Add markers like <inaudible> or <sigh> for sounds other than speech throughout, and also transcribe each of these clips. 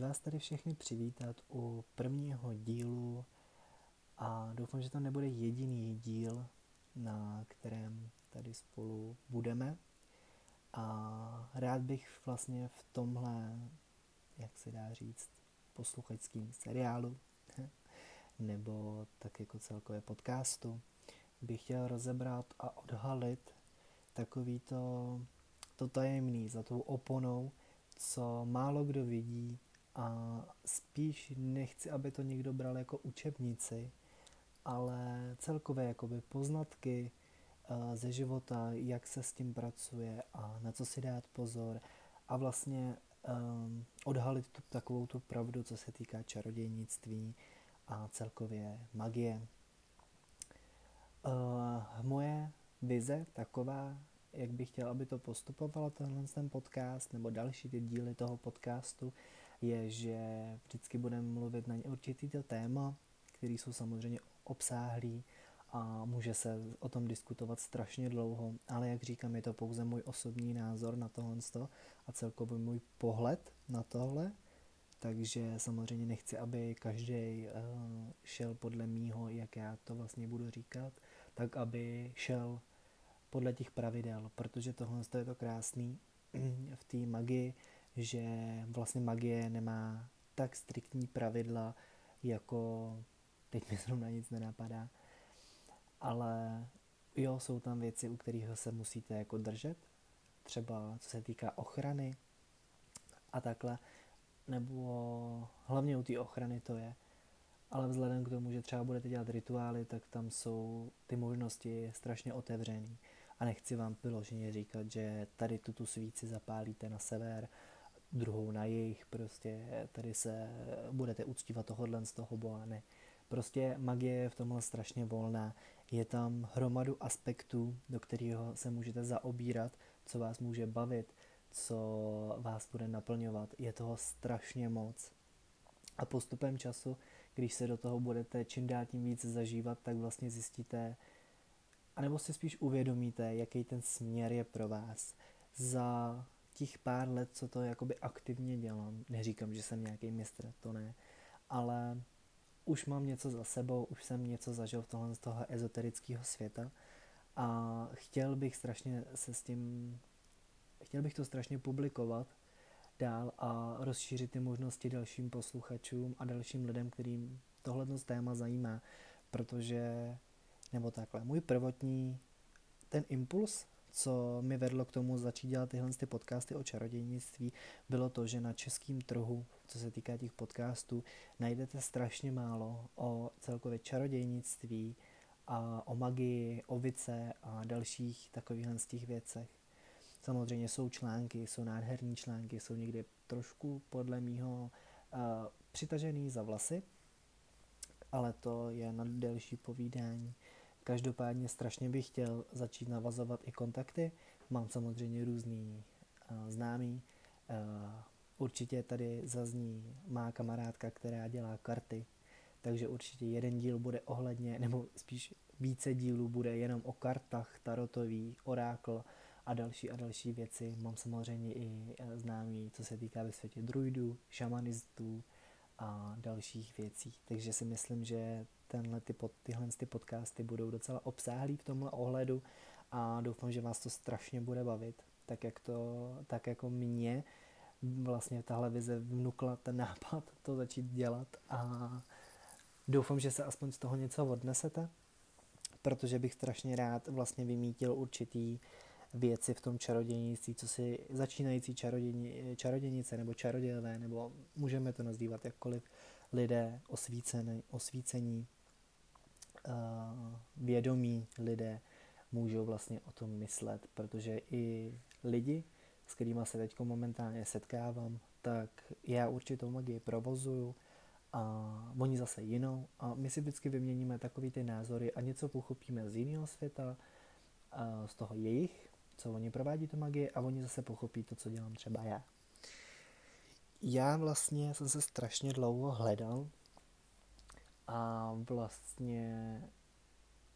vás tady všechny přivítat u prvního dílu a doufám, že to nebude jediný díl, na kterém tady spolu budeme. A rád bych vlastně v tomhle, jak se dá říct, posluchačským seriálu <laughs> nebo tak jako celkově podcastu bych chtěl rozebrat a odhalit takový to, to tajemný za tou oponou, co málo kdo vidí a spíš nechci, aby to někdo bral jako učebnici, ale celkově jakoby poznatky uh, ze života, jak se s tím pracuje a na co si dát pozor a vlastně um, odhalit tu, takovou tu pravdu, co se týká čarodějnictví a celkově magie. Uh, moje vize taková, jak bych chtěl, aby to postupovalo tenhle ten podcast nebo další ty díly toho podcastu, je, že vždycky budeme mluvit na určitý téma, který jsou samozřejmě obsáhlý a může se o tom diskutovat strašně dlouho, ale jak říkám, je to pouze můj osobní názor na tohle a celkově můj pohled na tohle, takže samozřejmě nechci, aby každý uh, šel podle mýho, jak já to vlastně budu říkat, tak aby šel podle těch pravidel, protože tohle je to krásný. <clears throat> V té magii, že vlastně magie nemá tak striktní pravidla, jako teď mi zrovna nic nenapadá, ale jo, jsou tam věci, u kterých se musíte jako držet, třeba co se týká ochrany a takhle, nebo hlavně u té ochrany to je, ale vzhledem k tomu, že třeba budete dělat rituály, tak tam jsou ty možnosti strašně otevřený. A nechci vám vyloženě říkat, že tady tuto svíci zapálíte na sever, druhou na jejich, prostě tady se budete uctívat tohohle z toho boha, ne. Prostě magie je v tomhle strašně volná. Je tam hromadu aspektů, do kterého se můžete zaobírat, co vás může bavit, co vás bude naplňovat. Je toho strašně moc. A postupem času, když se do toho budete čím dál tím víc zažívat, tak vlastně zjistíte, anebo si spíš uvědomíte, jaký ten směr je pro vás. Za těch pár let, co to jakoby aktivně dělám, neříkám, že jsem nějaký mistr, to ne, ale už mám něco za sebou, už jsem něco zažil v tohle z toho ezoterického světa. A chtěl bych strašně se s tím, chtěl bych to strašně publikovat dál a rozšířit ty možnosti dalším posluchačům a dalším lidem, kterým tohle téma zajímá, protože, nebo takhle, můj prvotní ten impuls co mi vedlo k tomu začít dělat tyhle ty podcasty o čarodějnictví, bylo to, že na českém trhu, co se týká těch podcastů, najdete strašně málo o celkově čarodějnictví a o magii, o vice a dalších takovýchhle z těch věcech. Samozřejmě jsou články, jsou nádherní články, jsou někdy trošku podle mýho uh, přitažený za vlasy, ale to je na delší povídání. Každopádně strašně bych chtěl začít navazovat i kontakty. Mám samozřejmě různý uh, známý. Uh, určitě tady zazní má kamarádka, která dělá karty, takže určitě jeden díl bude ohledně, nebo spíš více dílů bude jenom o kartách, tarotový, orákl a další a další věci. Mám samozřejmě i známý, co se týká ve světě druidů, šamanistů a dalších věcí. Takže si myslím, že tenhle ty pod, tyhle ty podcasty budou docela obsáhlý v tomhle ohledu a doufám, že vás to strašně bude bavit, tak, jak to, tak jako mě vlastně tahle vize vnukla ten nápad to začít dělat a doufám, že se aspoň z toho něco odnesete, protože bych strašně rád vlastně vymítil určitý věci v tom čarodějnictví, co si začínající čarodějni, čarodějnice nebo čarodějové, nebo můžeme to nazývat jakkoliv, lidé osvícený, osvícení vědomí lidé můžou vlastně o tom myslet, protože i lidi, s kterými se teď momentálně setkávám, tak já určitou magii provozuju a oni zase jinou a my si vždycky vyměníme takový ty názory a něco pochopíme z jiného světa, z toho jejich, co oni provádí tu magii a oni zase pochopí to, co dělám třeba já. Já vlastně jsem se strašně dlouho hledal a vlastně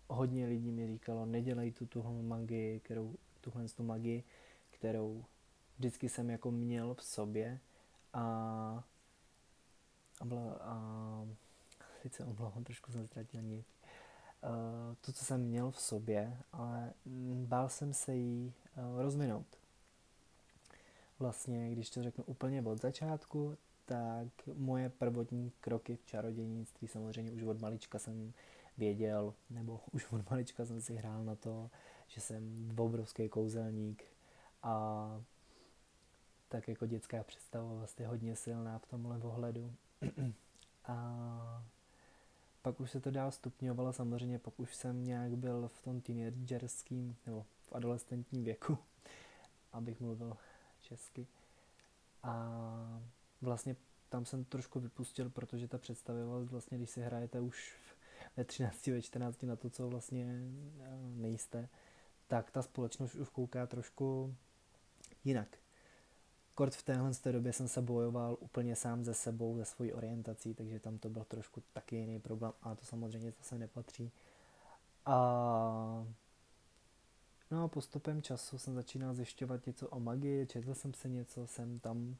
hodně lidí mi říkalo, nedělej tu tuhle magii, kterou, tuhle tu magii, kterou vždycky jsem jako měl v sobě a a byla, a, sice omlouvám, trošku jsem ztratil nic, uh, to, co jsem měl v sobě, ale bál jsem se jí uh, rozvinout. Vlastně, když to řeknu úplně od začátku, tak moje prvotní kroky v čarodějnictví, samozřejmě už od malička jsem věděl, nebo už od malička jsem si hrál na to, že jsem obrovský kouzelník a tak jako dětská představa vlastně hodně silná v tomhle ohledu. <clears throat> a pak už se to dál stupňovalo, samozřejmě pak už jsem nějak byl v tom teenagerském nebo v adolescentním věku, <laughs> abych mluvil česky. A vlastně tam jsem trošku vypustil, protože ta představivost vlastně, když si hrajete už ve 13, ve 14 na to, co vlastně eh, nejste, tak ta společnost už kouká trošku jinak. Kort v téhle době jsem se bojoval úplně sám ze sebou, ze svojí orientací, takže tam to byl trošku taky jiný problém, a to samozřejmě zase nepatří. A no a postupem času jsem začínal zjišťovat něco o magii, četl jsem se něco, jsem tam,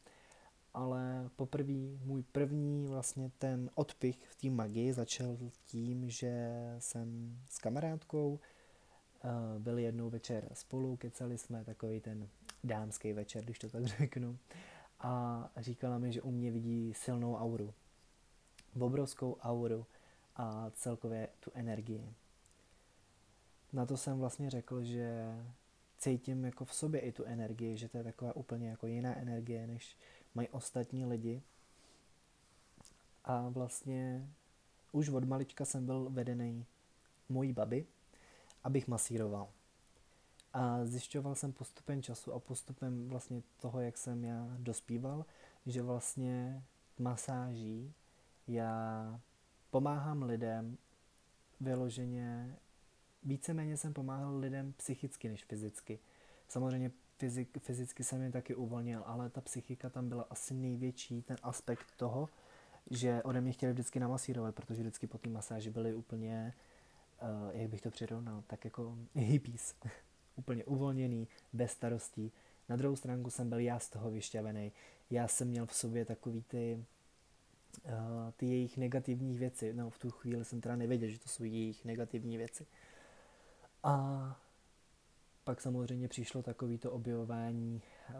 ale poprvé můj první vlastně ten odpich v té magii začal tím, že jsem s kamarádkou uh, byli jednou večer spolu, kecali jsme takový ten dámský večer, když to tak <laughs> řeknu. A říkala mi, že u mě vidí silnou auru. Obrovskou auru a celkově tu energii. Na to jsem vlastně řekl, že cítím jako v sobě i tu energii, že to je taková úplně jako jiná energie, než mají ostatní lidi. A vlastně už od malička jsem byl vedený mojí baby, abych masíroval. A zjišťoval jsem postupem času a postupem vlastně toho, jak jsem já dospíval, že vlastně masáží já pomáhám lidem vyloženě, víceméně jsem pomáhal lidem psychicky než fyzicky. Samozřejmě fyzik, fyzicky jsem je taky uvolnil, ale ta psychika tam byla asi největší, ten aspekt toho, že ode mě chtěli vždycky namasírovat, protože vždycky po té masáži byly úplně, uh, jak bych to přirovnal, tak jako hippies <laughs> úplně uvolněný, bez starostí. Na druhou stránku jsem byl já z toho vyšťavený. Já jsem měl v sobě takový ty, uh, ty jejich negativní věci. No v tu chvíli jsem teda nevěděl, že to jsou jejich negativní věci. A pak samozřejmě přišlo takový to objevování, uh,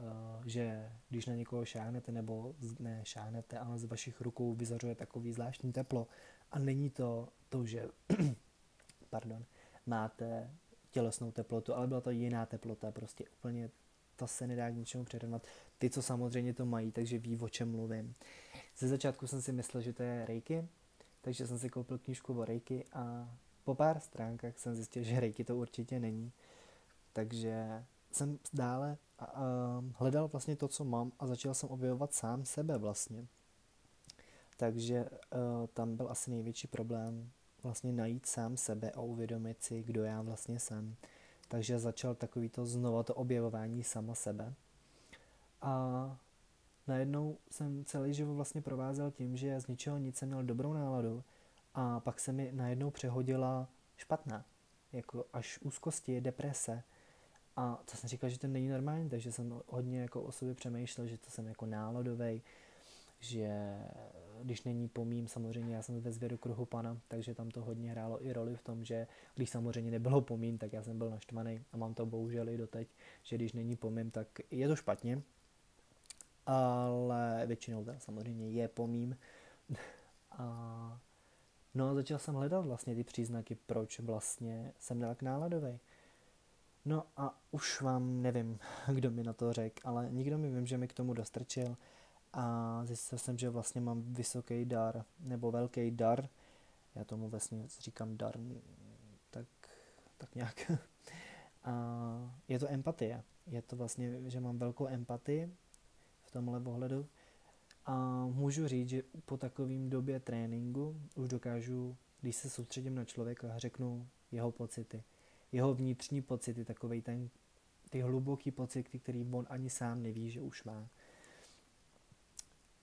že když na někoho šáhnete, nebo ne šáhnete, ale z vašich rukou vyzařuje takový zvláštní teplo. A není to to, že <clears throat> pardon, máte tělesnou teplotu, ale byla to jiná teplota, prostě úplně to se nedá k ničemu přirovnat. Ty, co samozřejmě to mají, takže ví, o čem mluvím. Ze začátku jsem si myslel, že to je Reiki, takže jsem si koupil knížku o Reiki a po pár stránkách jsem zjistil, že Reiki to určitě není. Takže jsem dále a, hledal vlastně to, co mám a začal jsem objevovat sám sebe vlastně. Takže a, tam byl asi největší problém vlastně najít sám sebe a uvědomit si, kdo já vlastně jsem. Takže začal takový to znova to objevování sama sebe. A najednou jsem celý život vlastně provázel tím, že z ničeho nic jsem měl dobrou náladu a pak se mi najednou přehodila špatná, jako až úzkosti, deprese. A to jsem říkal, že to není normální, takže jsem hodně jako o sobě přemýšlel, že to jsem jako náladový, že když není pomím, samozřejmě já jsem ve zvědu kruhu pana, takže tam to hodně hrálo i roli v tom, že když samozřejmě nebylo pomím, tak já jsem byl naštvaný a mám to bohužel i doteď, že když není pomím, tak je to špatně, ale většinou teda samozřejmě je pomím. <laughs> a no a začal jsem hledat vlastně ty příznaky, proč vlastně jsem tak náladový. No a už vám nevím, <laughs> kdo mi na to řekl, ale nikdo mi vím, že mi k tomu dostrčil a zjistil jsem, že vlastně mám vysoký dar, nebo velký dar, já tomu vlastně říkám dar, tak, tak nějak. <laughs> A je to empatie. Je to vlastně, že mám velkou empatii v tomhle ohledu. A můžu říct, že po takovým době tréninku už dokážu, když se soustředím na člověka, řeknu jeho pocity. Jeho vnitřní pocity, takový ten, ty hluboký pocity, který on ani sám neví, že už má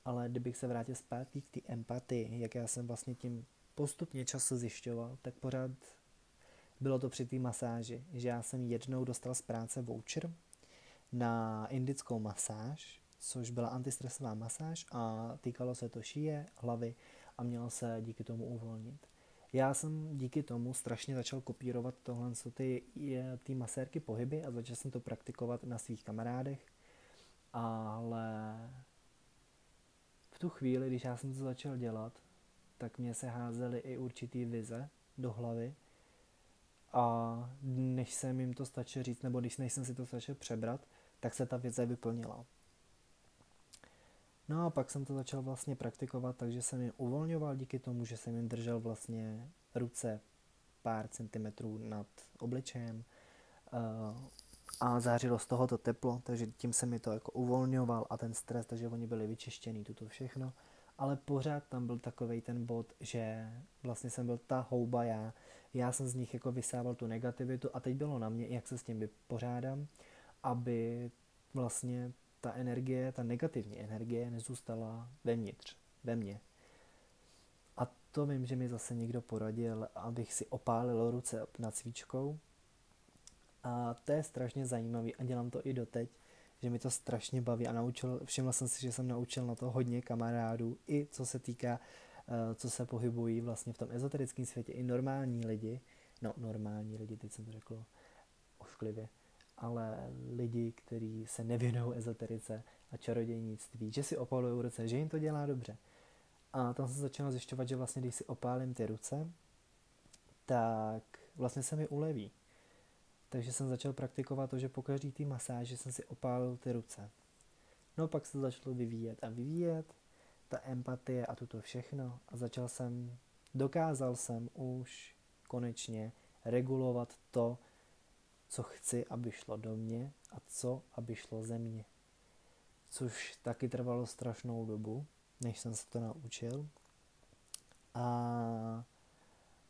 ale kdybych se vrátil zpátky k té empatii, jak já jsem vlastně tím postupně času zjišťoval, tak pořád bylo to při té masáži, že já jsem jednou dostal z práce voucher na indickou masáž což byla antistresová masáž a týkalo se to šíje, hlavy a měl se díky tomu uvolnit. Já jsem díky tomu strašně začal kopírovat tohle ty, ty masérky pohyby a začal jsem to praktikovat na svých kamarádech, ale v tu chvíli, když já jsem to začal dělat, tak mě se házely i určitý vize do hlavy a než jsem jim to stačil říct, nebo když jsem si to stačil přebrat, tak se ta vize vyplnila. No a pak jsem to začal vlastně praktikovat, takže jsem je uvolňoval díky tomu, že jsem jim držel vlastně ruce pár centimetrů nad obličejem uh, a zářilo z toho to teplo, takže tím se mi to jako uvolňoval a ten stres, takže oni byli vyčištěný, tuto všechno. Ale pořád tam byl takový ten bod, že vlastně jsem byl ta houba já, já jsem z nich jako vysával tu negativitu a teď bylo na mě, jak se s tím vypořádám, aby vlastně ta energie, ta negativní energie nezůstala vevnitř, ve mně. A to vím, že mi zase někdo poradil, abych si opálil ruce nad svíčkou. A to je strašně zajímavý a dělám to i doteď, že mi to strašně baví a naučil, všiml jsem si, že jsem naučil na to hodně kamarádů, i co se týká, eh, co se pohybují vlastně v tom ezoterickém světě, i normální lidi, no normální lidi, teď jsem to řekl ošklivě, ale lidi, kteří se nevěnují ezoterice a čarodějnictví, že si opalují ruce, že jim to dělá dobře. A tam jsem začal zjišťovat, že vlastně, když si opálím ty ruce, tak vlastně se mi uleví. Takže jsem začal praktikovat to, že po každý té masáži jsem si opálil ty ruce. No pak se začalo vyvíjet a vyvíjet, ta empatie a tuto všechno. A začal jsem, dokázal jsem už konečně regulovat to, co chci, aby šlo do mě a co, aby šlo ze mě. Což taky trvalo strašnou dobu, než jsem se to naučil. A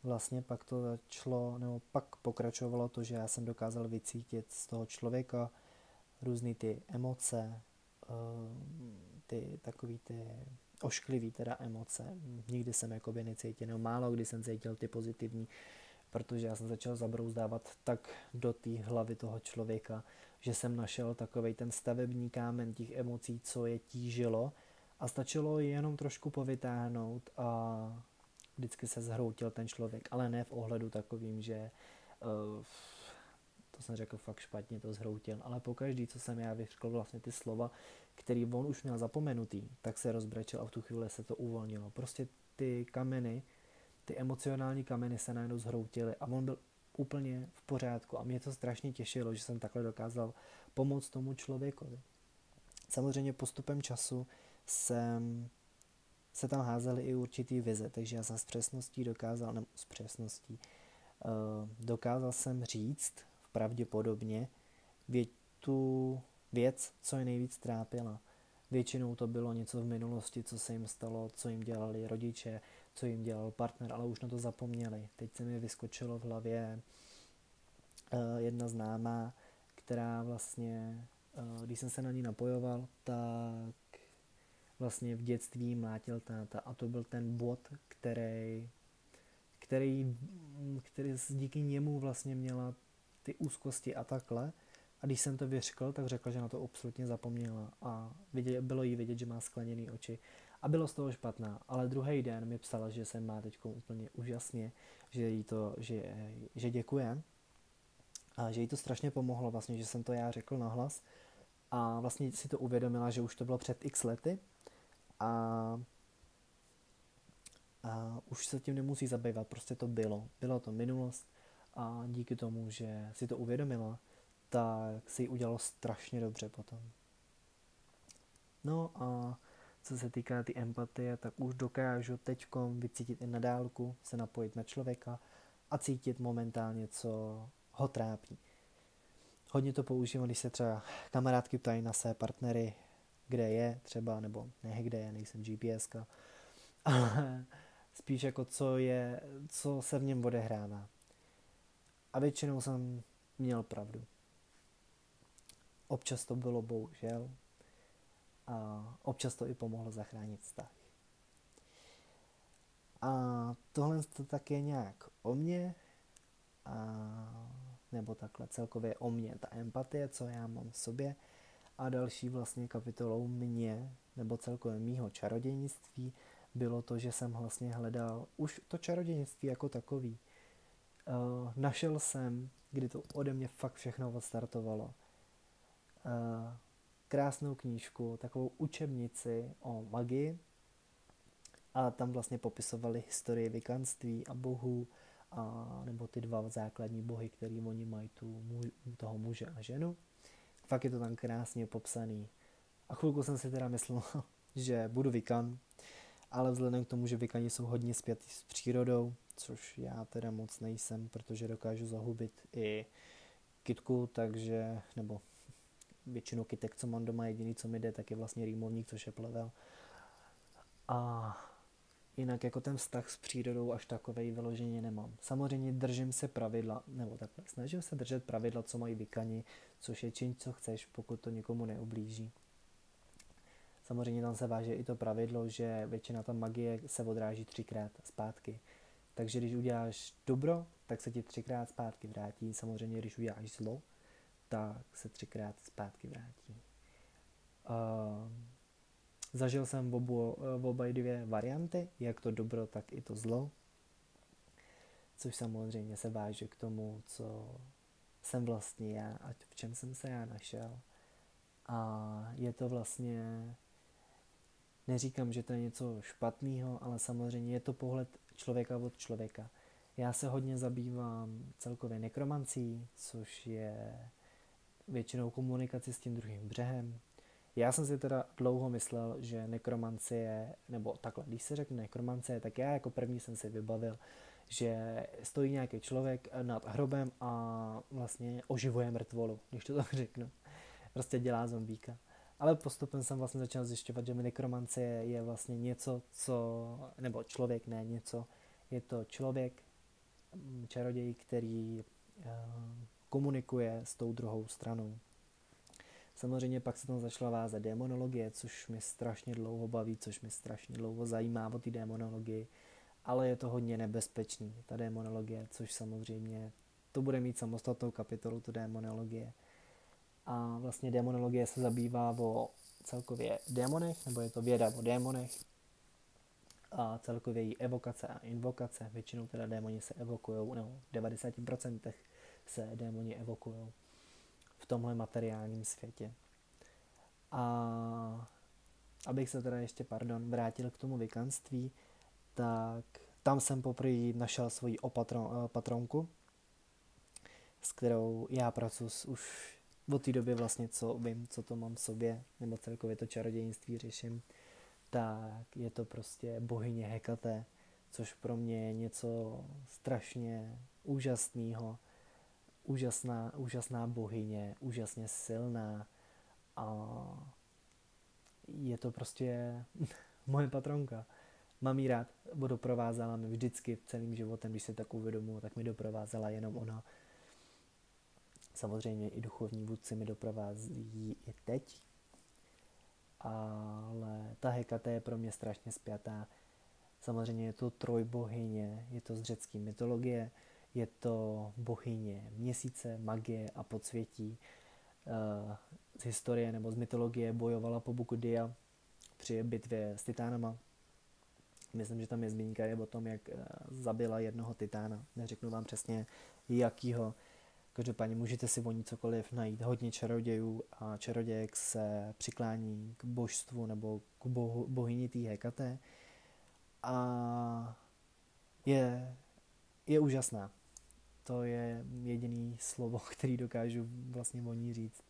vlastně pak to začalo, nebo pak pokračovalo to, že já jsem dokázal vycítit z toho člověka různé ty emoce, eh, ty takový ty ošklivý teda emoce. Nikdy jsem jakoby necítil, nebo málo kdy jsem cítil ty pozitivní, protože já jsem začal zabrouzdávat tak do té hlavy toho člověka, že jsem našel takový ten stavební kámen těch emocí, co je tížilo a stačilo jenom trošku povytáhnout a vždycky se zhroutil ten člověk, ale ne v ohledu takovým, že uh, to jsem řekl fakt špatně, to zhroutil, ale po každý, co jsem já vyřkl vlastně ty slova, který on už měl zapomenutý, tak se rozbrečel a v tu chvíli se to uvolnilo. Prostě ty kameny, ty emocionální kameny se najednou zhroutily a on byl úplně v pořádku a mě to strašně těšilo, že jsem takhle dokázal pomoct tomu člověkovi. Samozřejmě postupem času jsem se tam házely i určitý vize, takže já jsem s přesností dokázal, nebo s přesností, uh, dokázal jsem říct pravděpodobně vě, tu věc, co je nejvíc trápila. Většinou to bylo něco v minulosti, co se jim stalo, co jim dělali rodiče, co jim dělal partner, ale už na to zapomněli. Teď se mi vyskočilo v hlavě uh, jedna známá, která vlastně, uh, když jsem se na ní napojoval, tak vlastně v dětství mlátil táta a to byl ten bod, který, který, který díky němu vlastně měla ty úzkosti a takhle. A když jsem to vyřkl, tak řekla, že na to absolutně zapomněla a bylo jí vidět, že má skleněné oči. A bylo z toho špatná, ale druhý den mi psala, že se má teď úplně úžasně, že jí to, že, že děkuje a že jí to strašně pomohlo vlastně, že jsem to já řekl nahlas a vlastně si to uvědomila, že už to bylo před x lety a, a už se tím nemusí zabývat, prostě to bylo. Bylo to minulost a díky tomu, že si to uvědomila, tak si ji udělalo strašně dobře potom. No a co se týká ty empatie, tak už dokážu teď vycítit i na dálku, se napojit na člověka a cítit momentálně, co ho trápí. Hodně to používám, když se třeba kamarádky ptají na své partnery, kde je třeba, nebo ne kde je, nejsem GPS, <laughs> ale spíš jako co je, co se v něm odehrává. A většinou jsem měl pravdu. Občas to bylo bohužel a občas to i pomohlo zachránit vztah. A tohle to tak je nějak o mně, a, nebo takhle celkově o mně, ta empatie, co já mám v sobě. A další vlastně kapitolou mě, nebo celkově mýho čarodějnictví, bylo to, že jsem vlastně hledal už to čarodějnictví jako takový. Uh, našel jsem, kdy to ode mě fakt všechno odstartovalo. Uh, krásnou knížku, takovou učebnici o magii a tam vlastně popisovali historii vykanství a bohů, a, nebo ty dva základní bohy, který oni mají, tu, toho muže a ženu. Fakt je to tam krásně popsaný. A chvilku jsem si teda myslel, <laughs> že budu vykan, ale vzhledem k tomu, že vykani jsou hodně zpětí s přírodou, což já teda moc nejsem, protože dokážu zahubit i kitku, takže, nebo většinou kytek, co mám doma, jediný, co mi jde, tak je vlastně rýmovník, což je plevel. A jinak jako ten vztah s přírodou až takovej vyloženě nemám. Samozřejmě držím se pravidla, nebo takhle, snažím se držet pravidla, co mají vykani, což je čin, co chceš, pokud to někomu neublíží. Samozřejmě tam se váže i to pravidlo, že většina ta magie se odráží třikrát zpátky. Takže když uděláš dobro, tak se ti třikrát zpátky vrátí. Samozřejmě, když uděláš zlo, tak se třikrát zpátky vrátí. Uh, zažil jsem v, obu, v obě dvě varianty, jak to dobro, tak i to zlo. Což samozřejmě se váže k tomu, co jsem vlastně já a v čem jsem se já našel. A je to vlastně, neříkám, že to je něco špatného, ale samozřejmě je to pohled člověka od člověka. Já se hodně zabývám celkově nekromancí, což je většinou komunikaci s tím druhým břehem. Já jsem si teda dlouho myslel, že nekromancie, nebo takhle, když se řekne nekromancie, tak já jako první jsem si vybavil, že stojí nějaký člověk nad hrobem a vlastně oživuje mrtvolu, když to <laughs> tak řeknu. Prostě dělá zombíka. Ale postupem jsem vlastně začal zjišťovat, že nekromancie je vlastně něco, co, nebo člověk, ne něco, je to člověk, čaroděj, který uh, komunikuje s tou druhou stranou. Samozřejmě pak se tam začala vázat demonologie, což mě strašně dlouho baví, což mě strašně dlouho zajímá o té demonologii, ale je to hodně nebezpečný, ta demonologie, což samozřejmě to bude mít samostatnou kapitolu, tu demonologie. A vlastně demonologie se zabývá o celkově démonech, nebo je to věda o démonech, a celkově její evokace a invokace. Většinou teda démoni se evokují, nebo v 90% se démoni evokují v tomhle materiálním světě. A abych se teda ještě, pardon, vrátil k tomu vykanství, tak tam jsem poprvé našel svoji opatron, patronku, s kterou já pracuji už od té doby vlastně, co vím, co to mám v sobě, nebo celkově to čarodějnictví řeším, tak je to prostě bohyně Hekate, což pro mě je něco strašně úžasného úžasná, úžasná bohyně, úžasně silná a je to prostě <laughs> moje patronka. Mám jí rád, bo doprovázela mi vždycky celým životem, když se tak uvědomuji, tak mi doprovázela jenom ona. Samozřejmě i duchovní vůdci mi doprovází i teď, ale ta Hekate je pro mě strašně spjatá. Samozřejmě je to trojbohyně, je to z řecké mytologie, je to bohyně měsíce, magie a podsvětí. Eh, z historie nebo z mytologie bojovala po boku Dia při bitvě s titánama. Myslím, že tam je zmínka je o tom, jak eh, zabila jednoho titána. Neřeknu vám přesně jakýho. Každopádně můžete si o ní cokoliv najít. Hodně čarodějů a čarodějek se přiklání k božstvu nebo k bohu, bohyni té Hekate. A je, je úžasná. To je jediný slovo, <laughs> který dokážu vlastně o ní říct.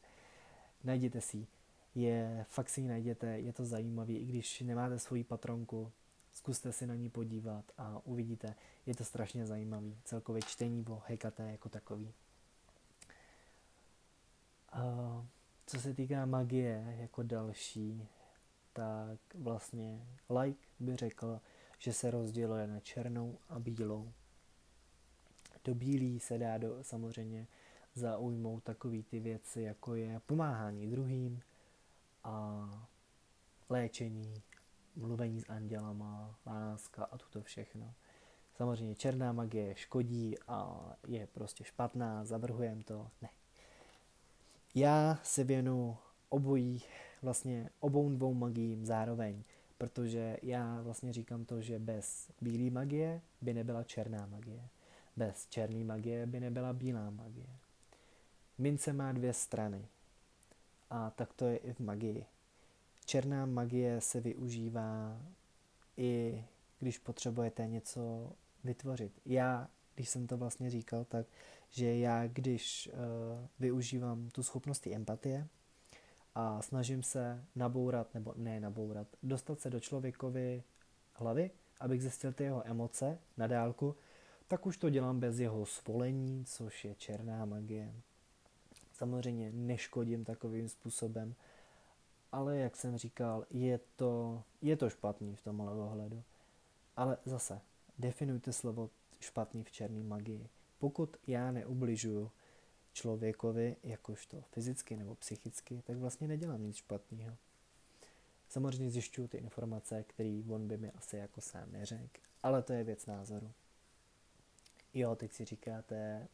Najděte si je, fakt si ji najděte, je to zajímavý, i když nemáte svoji patronku, zkuste si na ní podívat a uvidíte, je to strašně zajímavý, celkově čtení o Hekate jako takový. A co se týká magie jako další, tak vlastně like by řekl, že se rozděluje na černou a bílou do bílý se dá do, samozřejmě zaujmout takový ty věci, jako je pomáhání druhým a léčení, mluvení s andělama, láska a tuto všechno. Samozřejmě černá magie škodí a je prostě špatná, zavrhujem to. Ne. Já se věnu obojí, vlastně obou dvou magiím zároveň, protože já vlastně říkám to, že bez bílé magie by nebyla černá magie. Bez černé magie by nebyla bílá magie. Mince má dvě strany. A tak to je i v magii. Černá magie se využívá i když potřebujete něco vytvořit. Já, když jsem to vlastně říkal, tak že já, když uh, využívám tu schopnost empatie a snažím se nabourat, nebo ne nabourat, dostat se do člověkovy hlavy, abych zjistil ty jeho emoce na dálku, tak už to dělám bez jeho svolení, což je černá magie. Samozřejmě neškodím takovým způsobem, ale jak jsem říkal, je to, je to špatný v tomhle ohledu. Ale zase, definujte slovo špatný v černé magii. Pokud já neubližuju člověkovi, jakožto fyzicky nebo psychicky, tak vlastně nedělám nic špatného. Samozřejmě zjišťuju ty informace, které on by mi asi jako sám neřekl, ale to je věc názoru. Jo, teď si říkáte,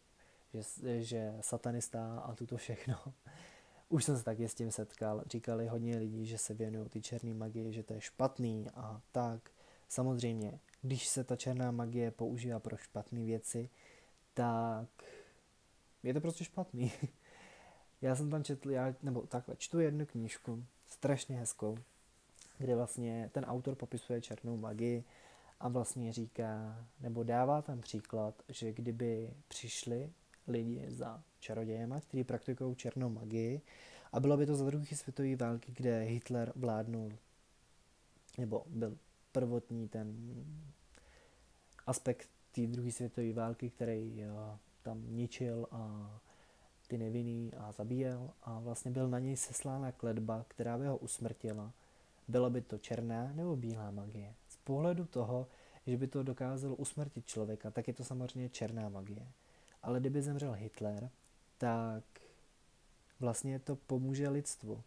že, že satanista a tuto všechno. <laughs> Už jsem se taky s tím setkal. Říkali hodně lidí, že se věnují ty černé magii, že to je špatný a tak. Samozřejmě, když se ta černá magie používá pro špatné věci, tak je to prostě špatný. <laughs> já jsem tam četl, já, nebo takhle, čtu jednu knížku, strašně hezkou, kde vlastně ten autor popisuje černou magii a vlastně říká, nebo dává tam příklad, že kdyby přišli lidi za čarodějema, kteří praktikují černou magii a bylo by to za druhé světové války, kde Hitler vládnul, nebo byl prvotní ten aspekt té druhé světové války, který uh, tam ničil a ty nevinný a zabíjel a vlastně byl na něj seslána kledba, která by ho usmrtila. Byla by to černá nebo bílá magie. Pohledu toho, že by to dokázalo usmrtit člověka, tak je to samozřejmě černá magie. Ale kdyby zemřel Hitler, tak vlastně to pomůže lidstvu.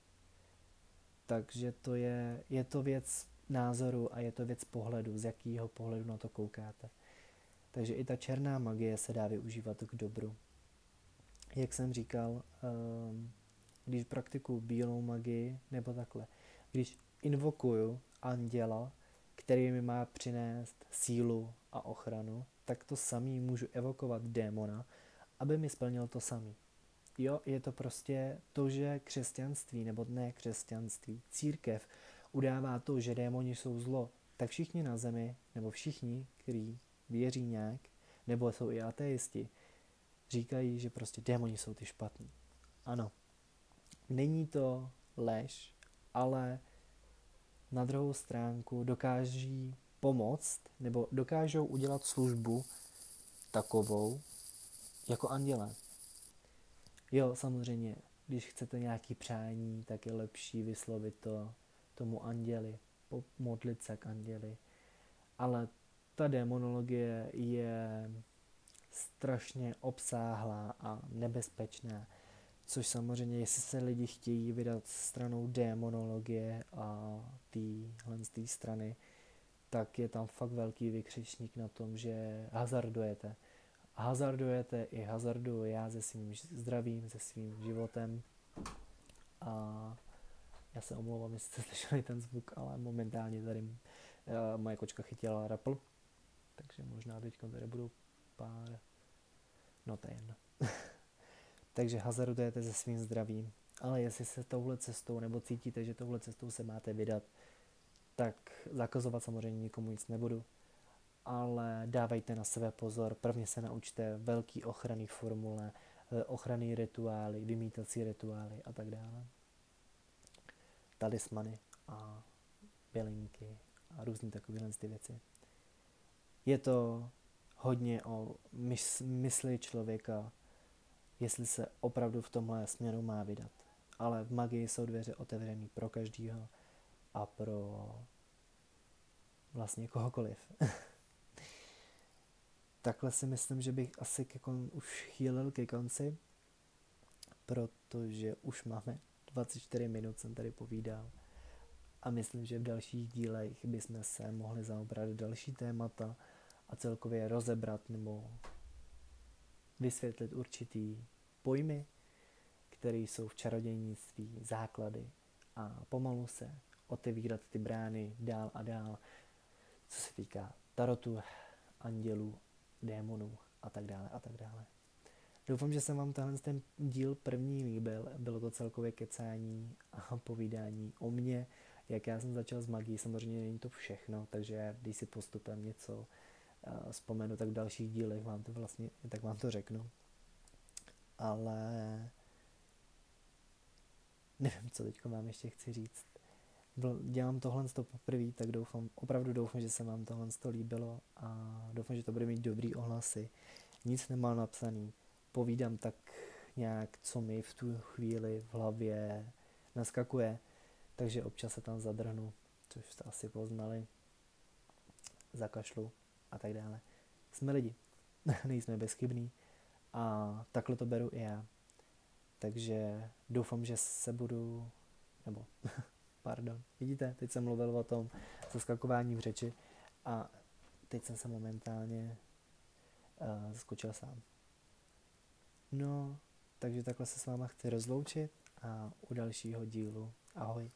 Takže to je, je to věc názoru a je to věc pohledu, z jakého pohledu na to koukáte. Takže i ta černá magie se dá využívat k dobru. Jak jsem říkal, ehm, když praktikuju bílou magii, nebo takhle, když invokuju anděla, který mi má přinést sílu a ochranu, tak to samý můžu evokovat démona, aby mi splnil to samý. Jo, je to prostě to, že křesťanství, nebo ne křesťanství, církev udává to, že démoni jsou zlo, tak všichni na zemi, nebo všichni, kteří věří nějak, nebo jsou i ateisti, říkají, že prostě démoni jsou ty špatní. Ano, není to lež, ale na druhou stránku dokáží pomoct, nebo dokážou udělat službu takovou, jako anděle. Jo, samozřejmě, když chcete nějaký přání, tak je lepší vyslovit to tomu anděli, modlit se k anděli. Ale ta demonologie je strašně obsáhlá a nebezpečná, což samozřejmě, jestli se lidi chtějí vydat stranou demonologie a téhle z té strany, tak je tam fakt velký vykřičník na tom, že hazardujete. Hazardujete i hazarduju já se svým zdravím, se svým životem a já se omlouvám, jestli jste <laughs> slyšeli ten zvuk, ale momentálně tady uh, moje kočka chytila rapl, takže možná teď tady budou pár, no to je jedno. <laughs> takže hazardujete se svým zdravím, ale jestli se touhle cestou nebo cítíte, že touhle cestou se máte vydat, tak zakazovat samozřejmě nikomu nic nebudu, ale dávejte na sebe pozor, prvně se naučte velký ochranný formule, eh, ochranný rituály, vymítací rituály a tak dále. Talismany a bylinky a různé takovéhle ty věci. Je to hodně o mysli člověka, jestli se opravdu v tomhle směru má vydat. Ale v magii jsou dveře otevřené pro každýho a pro vlastně kohokoliv. <laughs> Takhle si myslím, že bych asi ke kon, už chýlil ke konci, protože už máme 24 minut jsem tady povídal a myslím, že v dalších dílech bychom se mohli zaobrat další témata a celkově rozebrat nebo vysvětlit určitý pojmy, které jsou v čarodějnictví, základy a pomalu se otevírat ty brány dál a dál, co se týká tarotu, andělů, démonů a tak dále a tak dále. Doufám, že se vám tenhle ten díl první líbil. Bylo to celkově kecání a povídání o mně, jak já jsem začal s magií. Samozřejmě není to všechno, takže když si postupem něco vzpomenu, tak v dalších dílech vám to vlastně, tak vám to řeknu. Ale nevím, co teď vám ještě chci říct. Dělám tohle to poprvé, tak doufám, opravdu doufám, že se vám tohle to líbilo a doufám, že to bude mít dobrý ohlasy. Nic nemám napsaný, povídám tak nějak, co mi v tu chvíli v hlavě naskakuje, takže občas se tam zadrhnu, což jste asi poznali, zakašlu a tak dále. Jsme lidi, <laughs> nejsme bezchybní a takhle to beru i já. Takže doufám, že se budu, nebo, <laughs> pardon, vidíte, teď jsem mluvil o tom zaskakování v řeči a teď jsem se momentálně uh, zaskočil sám. No, takže takhle se s váma chci rozloučit a u dalšího dílu ahoj.